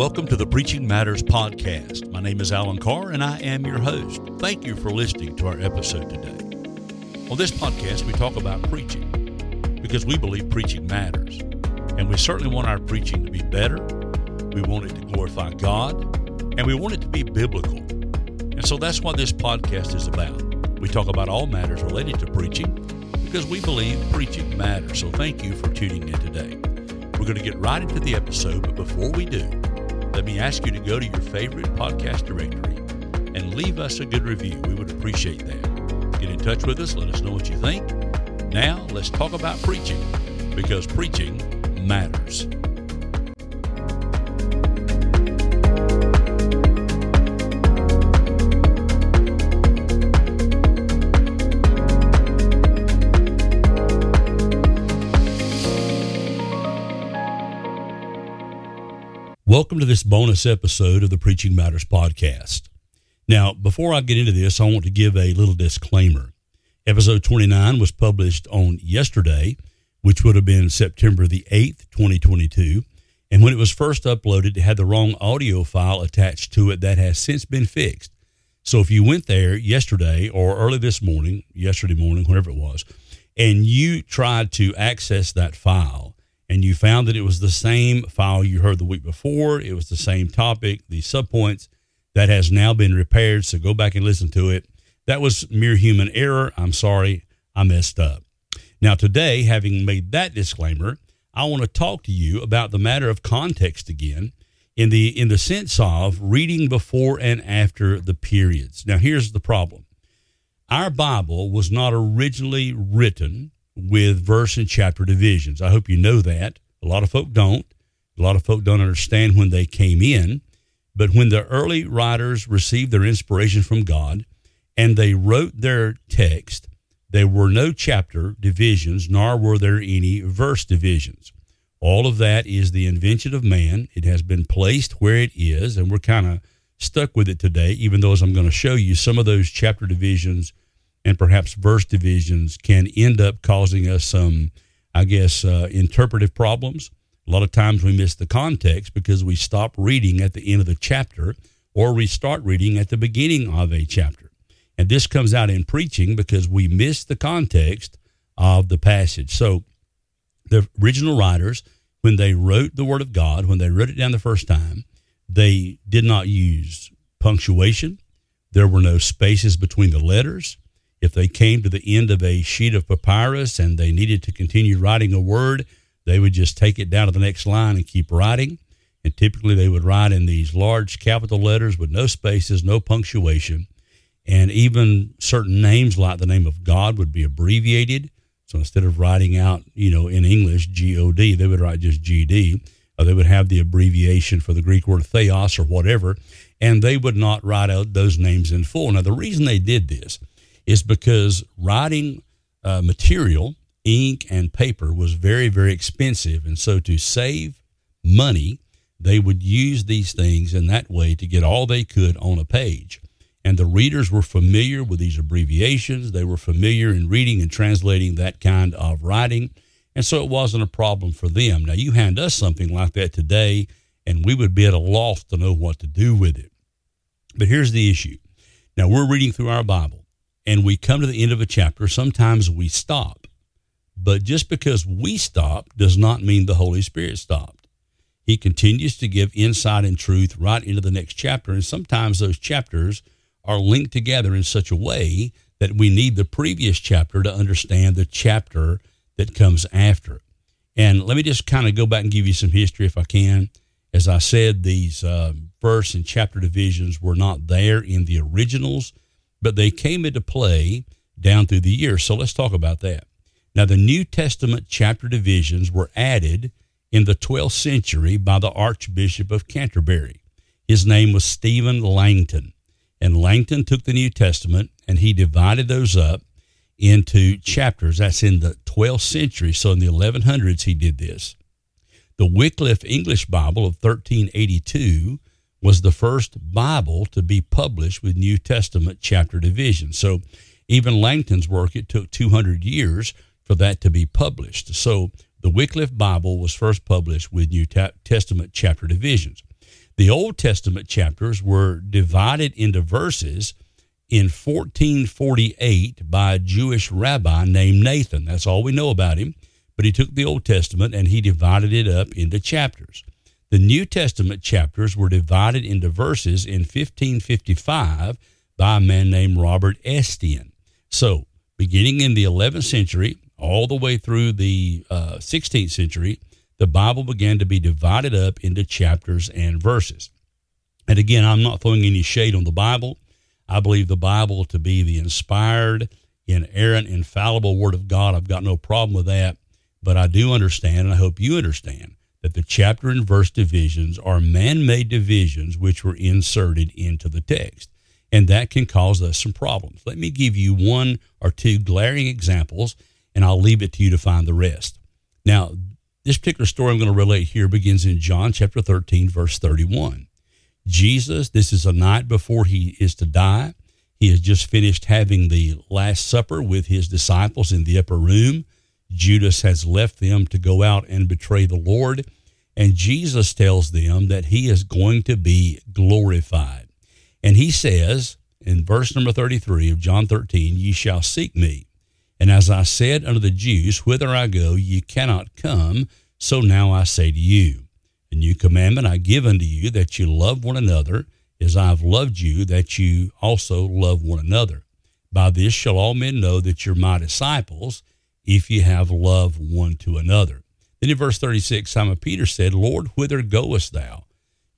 Welcome to the Preaching Matters podcast. My name is Alan Carr and I am your host. Thank you for listening to our episode today. On this podcast, we talk about preaching because we believe preaching matters. And we certainly want our preaching to be better. We want it to glorify God and we want it to be biblical. And so that's what this podcast is about. We talk about all matters related to preaching because we believe preaching matters. So thank you for tuning in today. We're going to get right into the episode, but before we do, let me ask you to go to your favorite podcast directory and leave us a good review. We would appreciate that. Get in touch with us, let us know what you think. Now, let's talk about preaching because preaching matters. Welcome to this bonus episode of the Preaching Matters podcast. Now, before I get into this, I want to give a little disclaimer. Episode 29 was published on yesterday, which would have been September the 8th, 2022. And when it was first uploaded, it had the wrong audio file attached to it that has since been fixed. So if you went there yesterday or early this morning, yesterday morning, whatever it was, and you tried to access that file, and you found that it was the same file you heard the week before. It was the same topic, the subpoints that has now been repaired. So go back and listen to it. That was mere human error. I'm sorry, I messed up. Now, today, having made that disclaimer, I want to talk to you about the matter of context again in the in the sense of reading before and after the periods. Now, here's the problem. Our Bible was not originally written with verse and chapter divisions. I hope you know that. A lot of folk don't. A lot of folk don't understand when they came in. But when the early writers received their inspiration from God and they wrote their text, there were no chapter divisions, nor were there any verse divisions. All of that is the invention of man. It has been placed where it is, and we're kind of stuck with it today, even though, as I'm going to show you, some of those chapter divisions and perhaps verse divisions can end up causing us some, I guess, uh, interpretive problems. A lot of times we miss the context because we stop reading at the end of the chapter or we start reading at the beginning of a chapter. And this comes out in preaching because we miss the context of the passage. So the original writers, when they wrote the Word of God, when they wrote it down the first time, they did not use punctuation. There were no spaces between the letters. If they came to the end of a sheet of papyrus and they needed to continue writing a word, they would just take it down to the next line and keep writing. And typically they would write in these large capital letters with no spaces, no punctuation. And even certain names like the name of God would be abbreviated. So instead of writing out, you know, in English, G O D, they would write just G D. Or they would have the abbreviation for the Greek word theos or whatever. And they would not write out those names in full. Now, the reason they did this is because writing uh, material, ink and paper, was very, very expensive. And so to save money, they would use these things in that way to get all they could on a page. And the readers were familiar with these abbreviations. They were familiar in reading and translating that kind of writing. And so it wasn't a problem for them. Now, you hand us something like that today, and we would be at a loss to know what to do with it. But here's the issue. Now, we're reading through our Bible and we come to the end of a chapter, sometimes we stop. But just because we stop does not mean the Holy Spirit stopped. He continues to give insight and truth right into the next chapter. And sometimes those chapters are linked together in such a way that we need the previous chapter to understand the chapter that comes after. And let me just kind of go back and give you some history if I can. As I said, these uh, verse and chapter divisions were not there in the originals but they came into play down through the years. So let's talk about that. Now, the New Testament chapter divisions were added in the 12th century by the Archbishop of Canterbury. His name was Stephen Langton. And Langton took the New Testament and he divided those up into chapters. That's in the 12th century. So in the 1100s, he did this. The Wycliffe English Bible of 1382 was the first Bible to be published with New Testament chapter division. So even Langton's work, it took 200 years for that to be published. So the Wycliffe Bible was first published with New Testament chapter divisions. The Old Testament chapters were divided into verses in 1448 by a Jewish rabbi named Nathan. That's all we know about him. But he took the Old Testament and he divided it up into chapters. The New Testament chapters were divided into verses in 1555 by a man named Robert Estienne. So, beginning in the 11th century, all the way through the uh, 16th century, the Bible began to be divided up into chapters and verses. And again, I'm not throwing any shade on the Bible. I believe the Bible to be the inspired, inerrant, infallible Word of God. I've got no problem with that. But I do understand, and I hope you understand, that the chapter and verse divisions are man made divisions which were inserted into the text. And that can cause us some problems. Let me give you one or two glaring examples, and I'll leave it to you to find the rest. Now, this particular story I'm going to relate here begins in John chapter 13, verse 31. Jesus, this is a night before he is to die. He has just finished having the Last Supper with his disciples in the upper room. Judas has left them to go out and betray the Lord. And Jesus tells them that he is going to be glorified. And he says in verse number 33 of John 13, Ye shall seek me. And as I said unto the Jews, Whither I go, ye cannot come. So now I say to you, A new commandment I give unto you, that you love one another, as I have loved you, that you also love one another. By this shall all men know that you're my disciples, if you have love one to another. Then in verse 36, Simon Peter said, Lord, whither goest thou?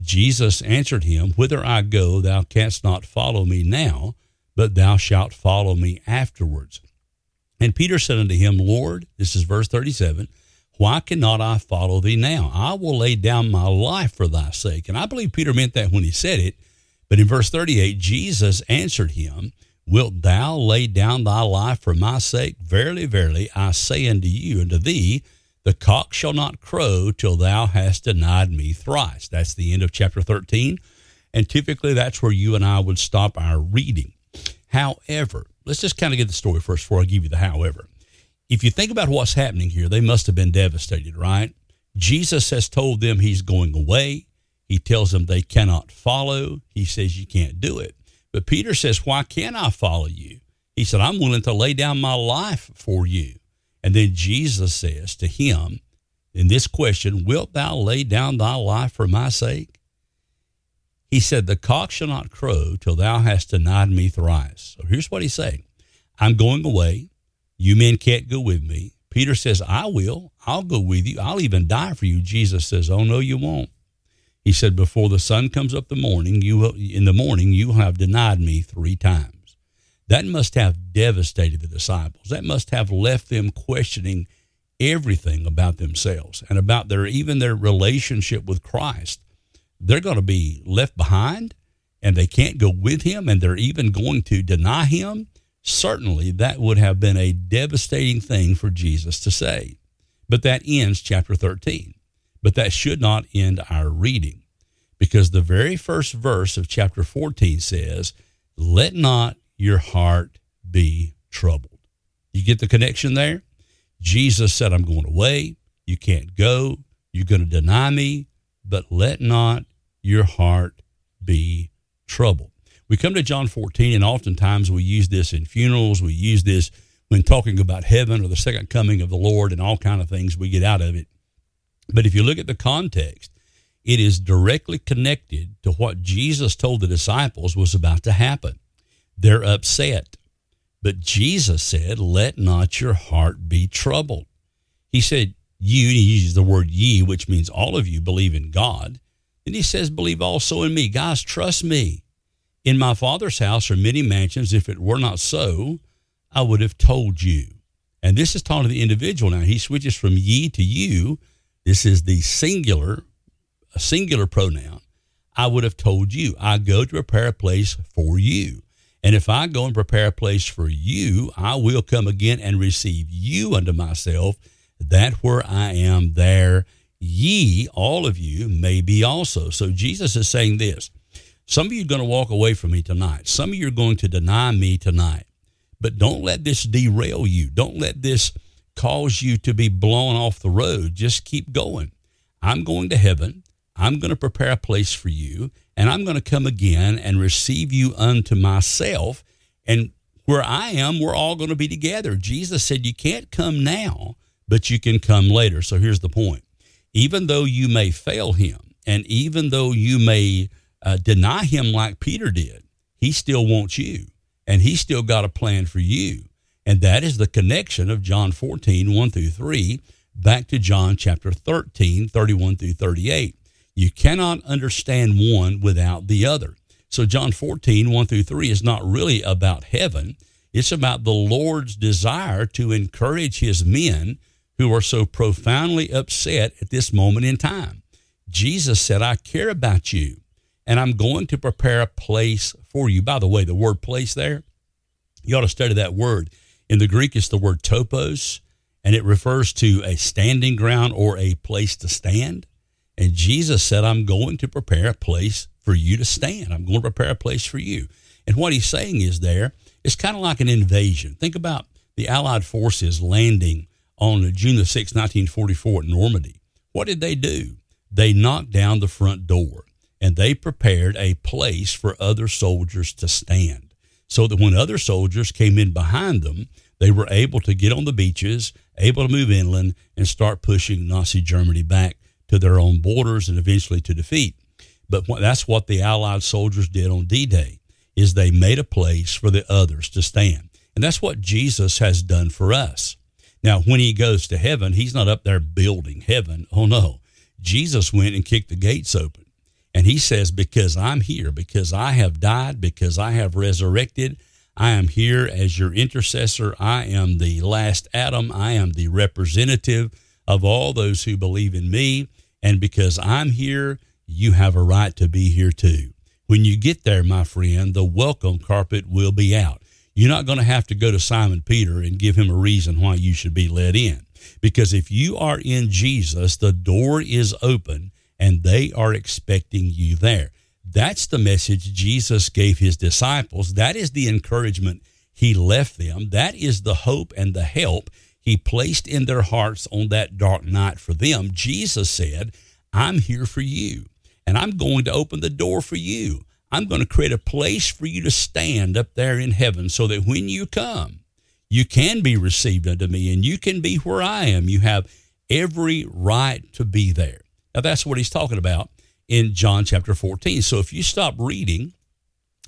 Jesus answered him, Whither I go, thou canst not follow me now, but thou shalt follow me afterwards. And Peter said unto him, Lord, this is verse 37, why cannot I follow thee now? I will lay down my life for thy sake. And I believe Peter meant that when he said it. But in verse 38, Jesus answered him, Wilt thou lay down thy life for my sake? Verily, verily, I say unto you and to thee, the cock shall not crow till thou hast denied me thrice. That's the end of chapter 13. And typically that's where you and I would stop our reading. However, let's just kind of get the story first before I give you the however. If you think about what's happening here, they must have been devastated, right? Jesus has told them he's going away. He tells them they cannot follow. He says you can't do it. But Peter says, Why can't I follow you? He said, I'm willing to lay down my life for you. And then Jesus says to him in this question, Wilt thou lay down thy life for my sake? He said, The cock shall not crow till thou hast denied me thrice. So here's what he's saying I'm going away. You men can't go with me. Peter says, I will. I'll go with you. I'll even die for you. Jesus says, Oh, no, you won't. He said, Before the sun comes up the morning, you will, in the morning, you have denied me three times. That must have devastated the disciples. That must have left them questioning everything about themselves and about their even their relationship with Christ they're going to be left behind and they can't go with him and they're even going to deny him, certainly that would have been a devastating thing for Jesus to say. But that ends chapter 13. But that should not end our reading because the very first verse of chapter 14 says, Let not your heart be troubled. You get the connection there? Jesus said, I'm going away. You can't go. You're going to deny me, but let not your heart be troubled. We come to John 14, and oftentimes we use this in funerals. We use this when talking about heaven or the second coming of the Lord and all kind of things we get out of it. But if you look at the context, it is directly connected to what Jesus told the disciples was about to happen. They're upset. But Jesus said, Let not your heart be troubled. He said, You, he uses the word ye, which means all of you believe in God. And he says, Believe also in me. Guys, trust me. In my Father's house are many mansions. If it were not so, I would have told you. And this is talking to the individual now. He switches from ye to you. This is the singular, a singular pronoun. I would have told you. I go to prepare a place for you. And if I go and prepare a place for you, I will come again and receive you unto myself, that where I am, there ye, all of you, may be also. So Jesus is saying this. Some of you are going to walk away from me tonight. Some of you are going to deny me tonight. But don't let this derail you. Don't let this cause you to be blown off the road. Just keep going. I'm going to heaven. I'm going to prepare a place for you, and I'm going to come again and receive you unto myself. And where I am, we're all going to be together. Jesus said, You can't come now, but you can come later. So here's the point even though you may fail him, and even though you may uh, deny him like Peter did, he still wants you, and he still got a plan for you. And that is the connection of John 14, 1 through 3, back to John chapter 13, 31 through 38. You cannot understand one without the other. So, John 14, 1 through 3 is not really about heaven. It's about the Lord's desire to encourage his men who are so profoundly upset at this moment in time. Jesus said, I care about you, and I'm going to prepare a place for you. By the way, the word place there, you ought to study that word. In the Greek, it's the word topos, and it refers to a standing ground or a place to stand. And Jesus said, I'm going to prepare a place for you to stand. I'm going to prepare a place for you. And what he's saying is there, it's kind of like an invasion. Think about the Allied forces landing on June the 6th, 1944 at Normandy. What did they do? They knocked down the front door and they prepared a place for other soldiers to stand so that when other soldiers came in behind them, they were able to get on the beaches, able to move inland, and start pushing Nazi Germany back to their own borders and eventually to defeat. But that's what the Allied soldiers did on D-Day is they made a place for the others to stand. And that's what Jesus has done for us. Now, when he goes to heaven, he's not up there building heaven. Oh no. Jesus went and kicked the gates open. And he says, Because I'm here, because I have died, because I have resurrected, I am here as your intercessor. I am the last Adam. I am the representative of all those who believe in me. And because I'm here, you have a right to be here too. When you get there, my friend, the welcome carpet will be out. You're not going to have to go to Simon Peter and give him a reason why you should be let in. Because if you are in Jesus, the door is open and they are expecting you there. That's the message Jesus gave his disciples. That is the encouragement he left them. That is the hope and the help he placed in their hearts on that dark night for them. Jesus said, I'm here for you, and I'm going to open the door for you. I'm going to create a place for you to stand up there in heaven so that when you come, you can be received unto me and you can be where I am. You have every right to be there. Now, that's what he's talking about in John chapter 14. So if you stop reading,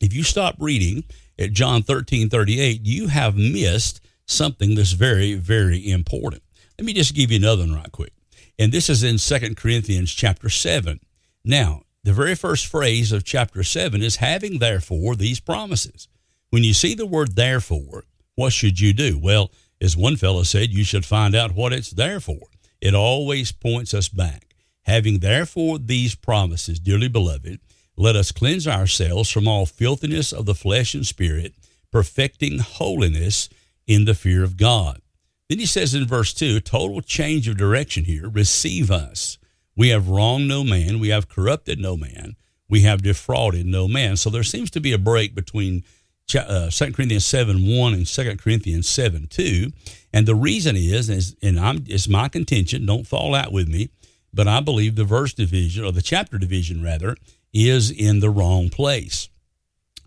if you stop reading at John 13 38, you have missed something that's very, very important. Let me just give you another one right quick. And this is in Second Corinthians chapter 7. Now, the very first phrase of chapter 7 is having therefore these promises. When you see the word therefore, what should you do? Well, as one fellow said, you should find out what it's there for. It always points us back. Having therefore these promises, dearly beloved, let us cleanse ourselves from all filthiness of the flesh and spirit, perfecting holiness in the fear of God. Then he says in verse 2, total change of direction here, receive us. We have wronged no man, we have corrupted no man, we have defrauded no man. So there seems to be a break between uh, 2 Corinthians 7 1 and 2 Corinthians 7 2. And the reason is, is and I'm, it's my contention, don't fall out with me, but I believe the verse division, or the chapter division rather, is in the wrong place.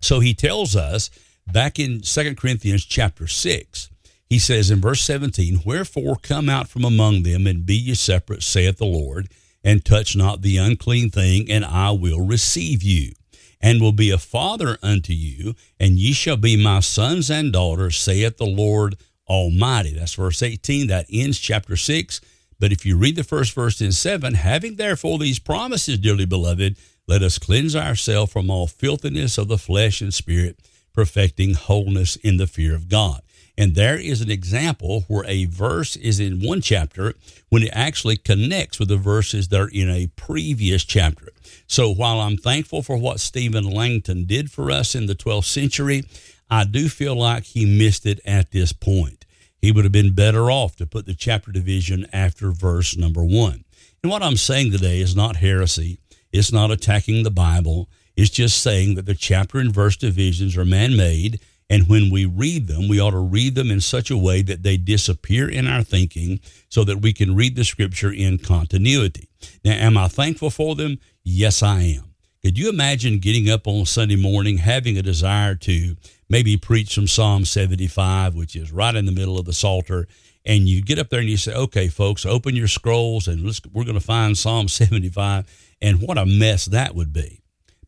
So he tells us back in 2 Corinthians chapter 6, he says in verse 17, Wherefore come out from among them and be ye separate, saith the Lord, and touch not the unclean thing, and I will receive you, and will be a father unto you, and ye shall be my sons and daughters, saith the Lord Almighty. That's verse 18. That ends chapter 6. But if you read the first verse in 7, having therefore these promises, dearly beloved, let us cleanse ourselves from all filthiness of the flesh and spirit perfecting wholeness in the fear of God. And there is an example where a verse is in one chapter when it actually connects with the verses that are in a previous chapter. So while I'm thankful for what Stephen Langton did for us in the 12th century, I do feel like he missed it at this point. He would have been better off to put the chapter division after verse number one. And what I'm saying today is not heresy. It's not attacking the Bible. It's just saying that the chapter and verse divisions are man made. And when we read them, we ought to read them in such a way that they disappear in our thinking so that we can read the scripture in continuity. Now, am I thankful for them? Yes, I am. Could you imagine getting up on Sunday morning, having a desire to maybe preach from Psalm 75, which is right in the middle of the Psalter, and you get up there and you say, okay, folks, open your scrolls and we're going to find Psalm 75. And what a mess that would be.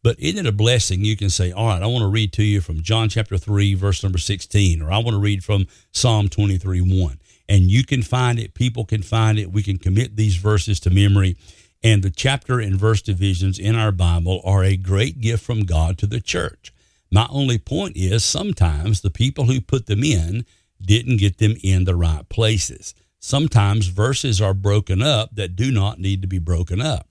But isn't it a blessing? You can say, all right, I want to read to you from John chapter 3, verse number 16, or I want to read from Psalm 23, 1. And you can find it, people can find it. We can commit these verses to memory. And the chapter and verse divisions in our Bible are a great gift from God to the church. My only point is sometimes the people who put them in didn't get them in the right places. Sometimes verses are broken up that do not need to be broken up.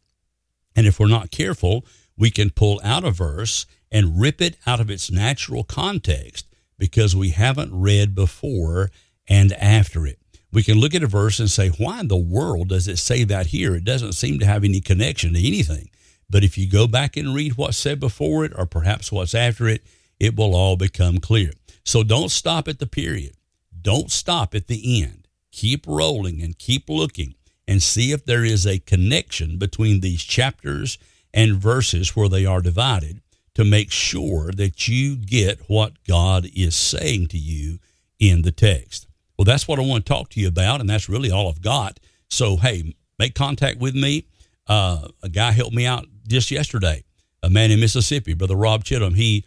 And if we're not careful, we can pull out a verse and rip it out of its natural context because we haven't read before and after it. We can look at a verse and say, why in the world does it say that here? It doesn't seem to have any connection to anything. But if you go back and read what's said before it or perhaps what's after it, it will all become clear. So don't stop at the period. Don't stop at the end. Keep rolling and keep looking and see if there is a connection between these chapters and verses where they are divided to make sure that you get what God is saying to you in the text. Well, that's what I want to talk to you about, and that's really all I've got. So, hey, make contact with me. Uh, a guy helped me out just yesterday, a man in Mississippi, Brother Rob Chittum. He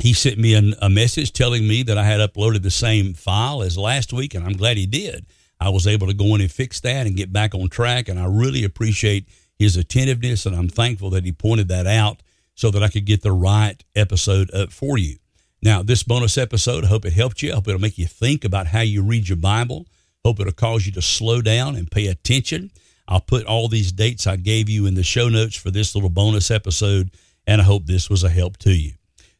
he sent me an, a message telling me that I had uploaded the same file as last week, and I'm glad he did. I was able to go in and fix that and get back on track, and I really appreciate his attentiveness, and I'm thankful that he pointed that out so that I could get the right episode up for you. Now, this bonus episode, I hope it helped you. I hope it'll make you think about how you read your Bible. Hope it'll cause you to slow down and pay attention. I'll put all these dates I gave you in the show notes for this little bonus episode, and I hope this was a help to you.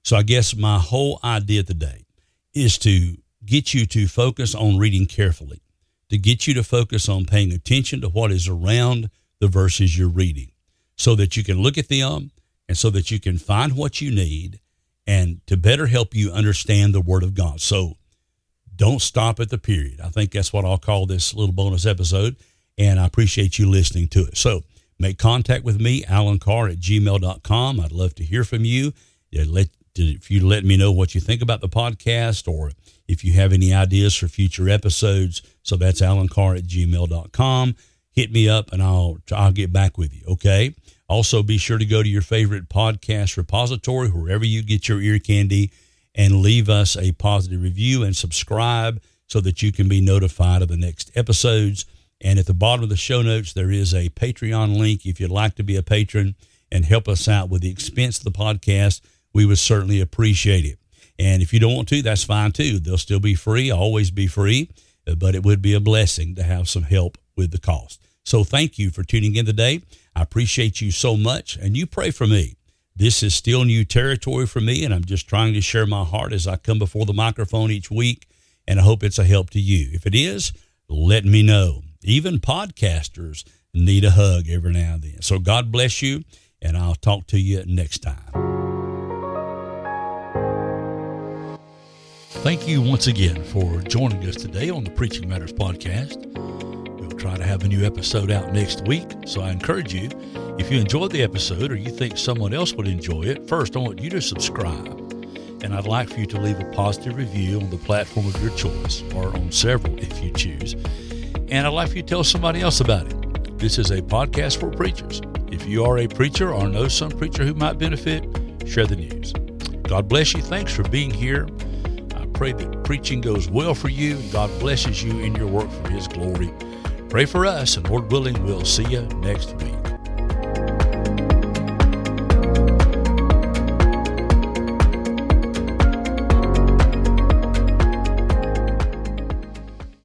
So, I guess my whole idea today is to get you to focus on reading carefully, to get you to focus on paying attention to what is around the verses you're reading so that you can look at them and so that you can find what you need and to better help you understand the Word of God. So don't stop at the period. I think that's what I'll call this little bonus episode. And I appreciate you listening to it. So make contact with me, Alan Carr at gmail.com. I'd love to hear from you. Let, if you let me know what you think about the podcast or if you have any ideas for future episodes. So that's Alan Carr at gmail.com hit me up and I'll I'll get back with you. Okay. Also, be sure to go to your favorite podcast repository wherever you get your ear candy and leave us a positive review and subscribe so that you can be notified of the next episodes. And at the bottom of the show notes, there is a Patreon link if you'd like to be a patron and help us out with the expense of the podcast. We would certainly appreciate it. And if you don't want to, that's fine too. They'll still be free, always be free, but it would be a blessing to have some help with the cost. So thank you for tuning in today. I appreciate you so much, and you pray for me. This is still new territory for me, and I'm just trying to share my heart as I come before the microphone each week, and I hope it's a help to you. If it is, let me know. Even podcasters need a hug every now and then. So God bless you, and I'll talk to you next time. Thank you once again for joining us today on the Preaching Matters podcast try to have a new episode out next week. So I encourage you, if you enjoyed the episode or you think someone else would enjoy it, first I want you to subscribe. And I'd like for you to leave a positive review on the platform of your choice or on several if you choose. And I'd like for you to tell somebody else about it. This is a podcast for preachers. If you are a preacher or know some preacher who might benefit, share the news. God bless you. Thanks for being here. I pray that preaching goes well for you and God blesses you in your work for His glory. Pray for us, and Lord willing, we'll see you next week.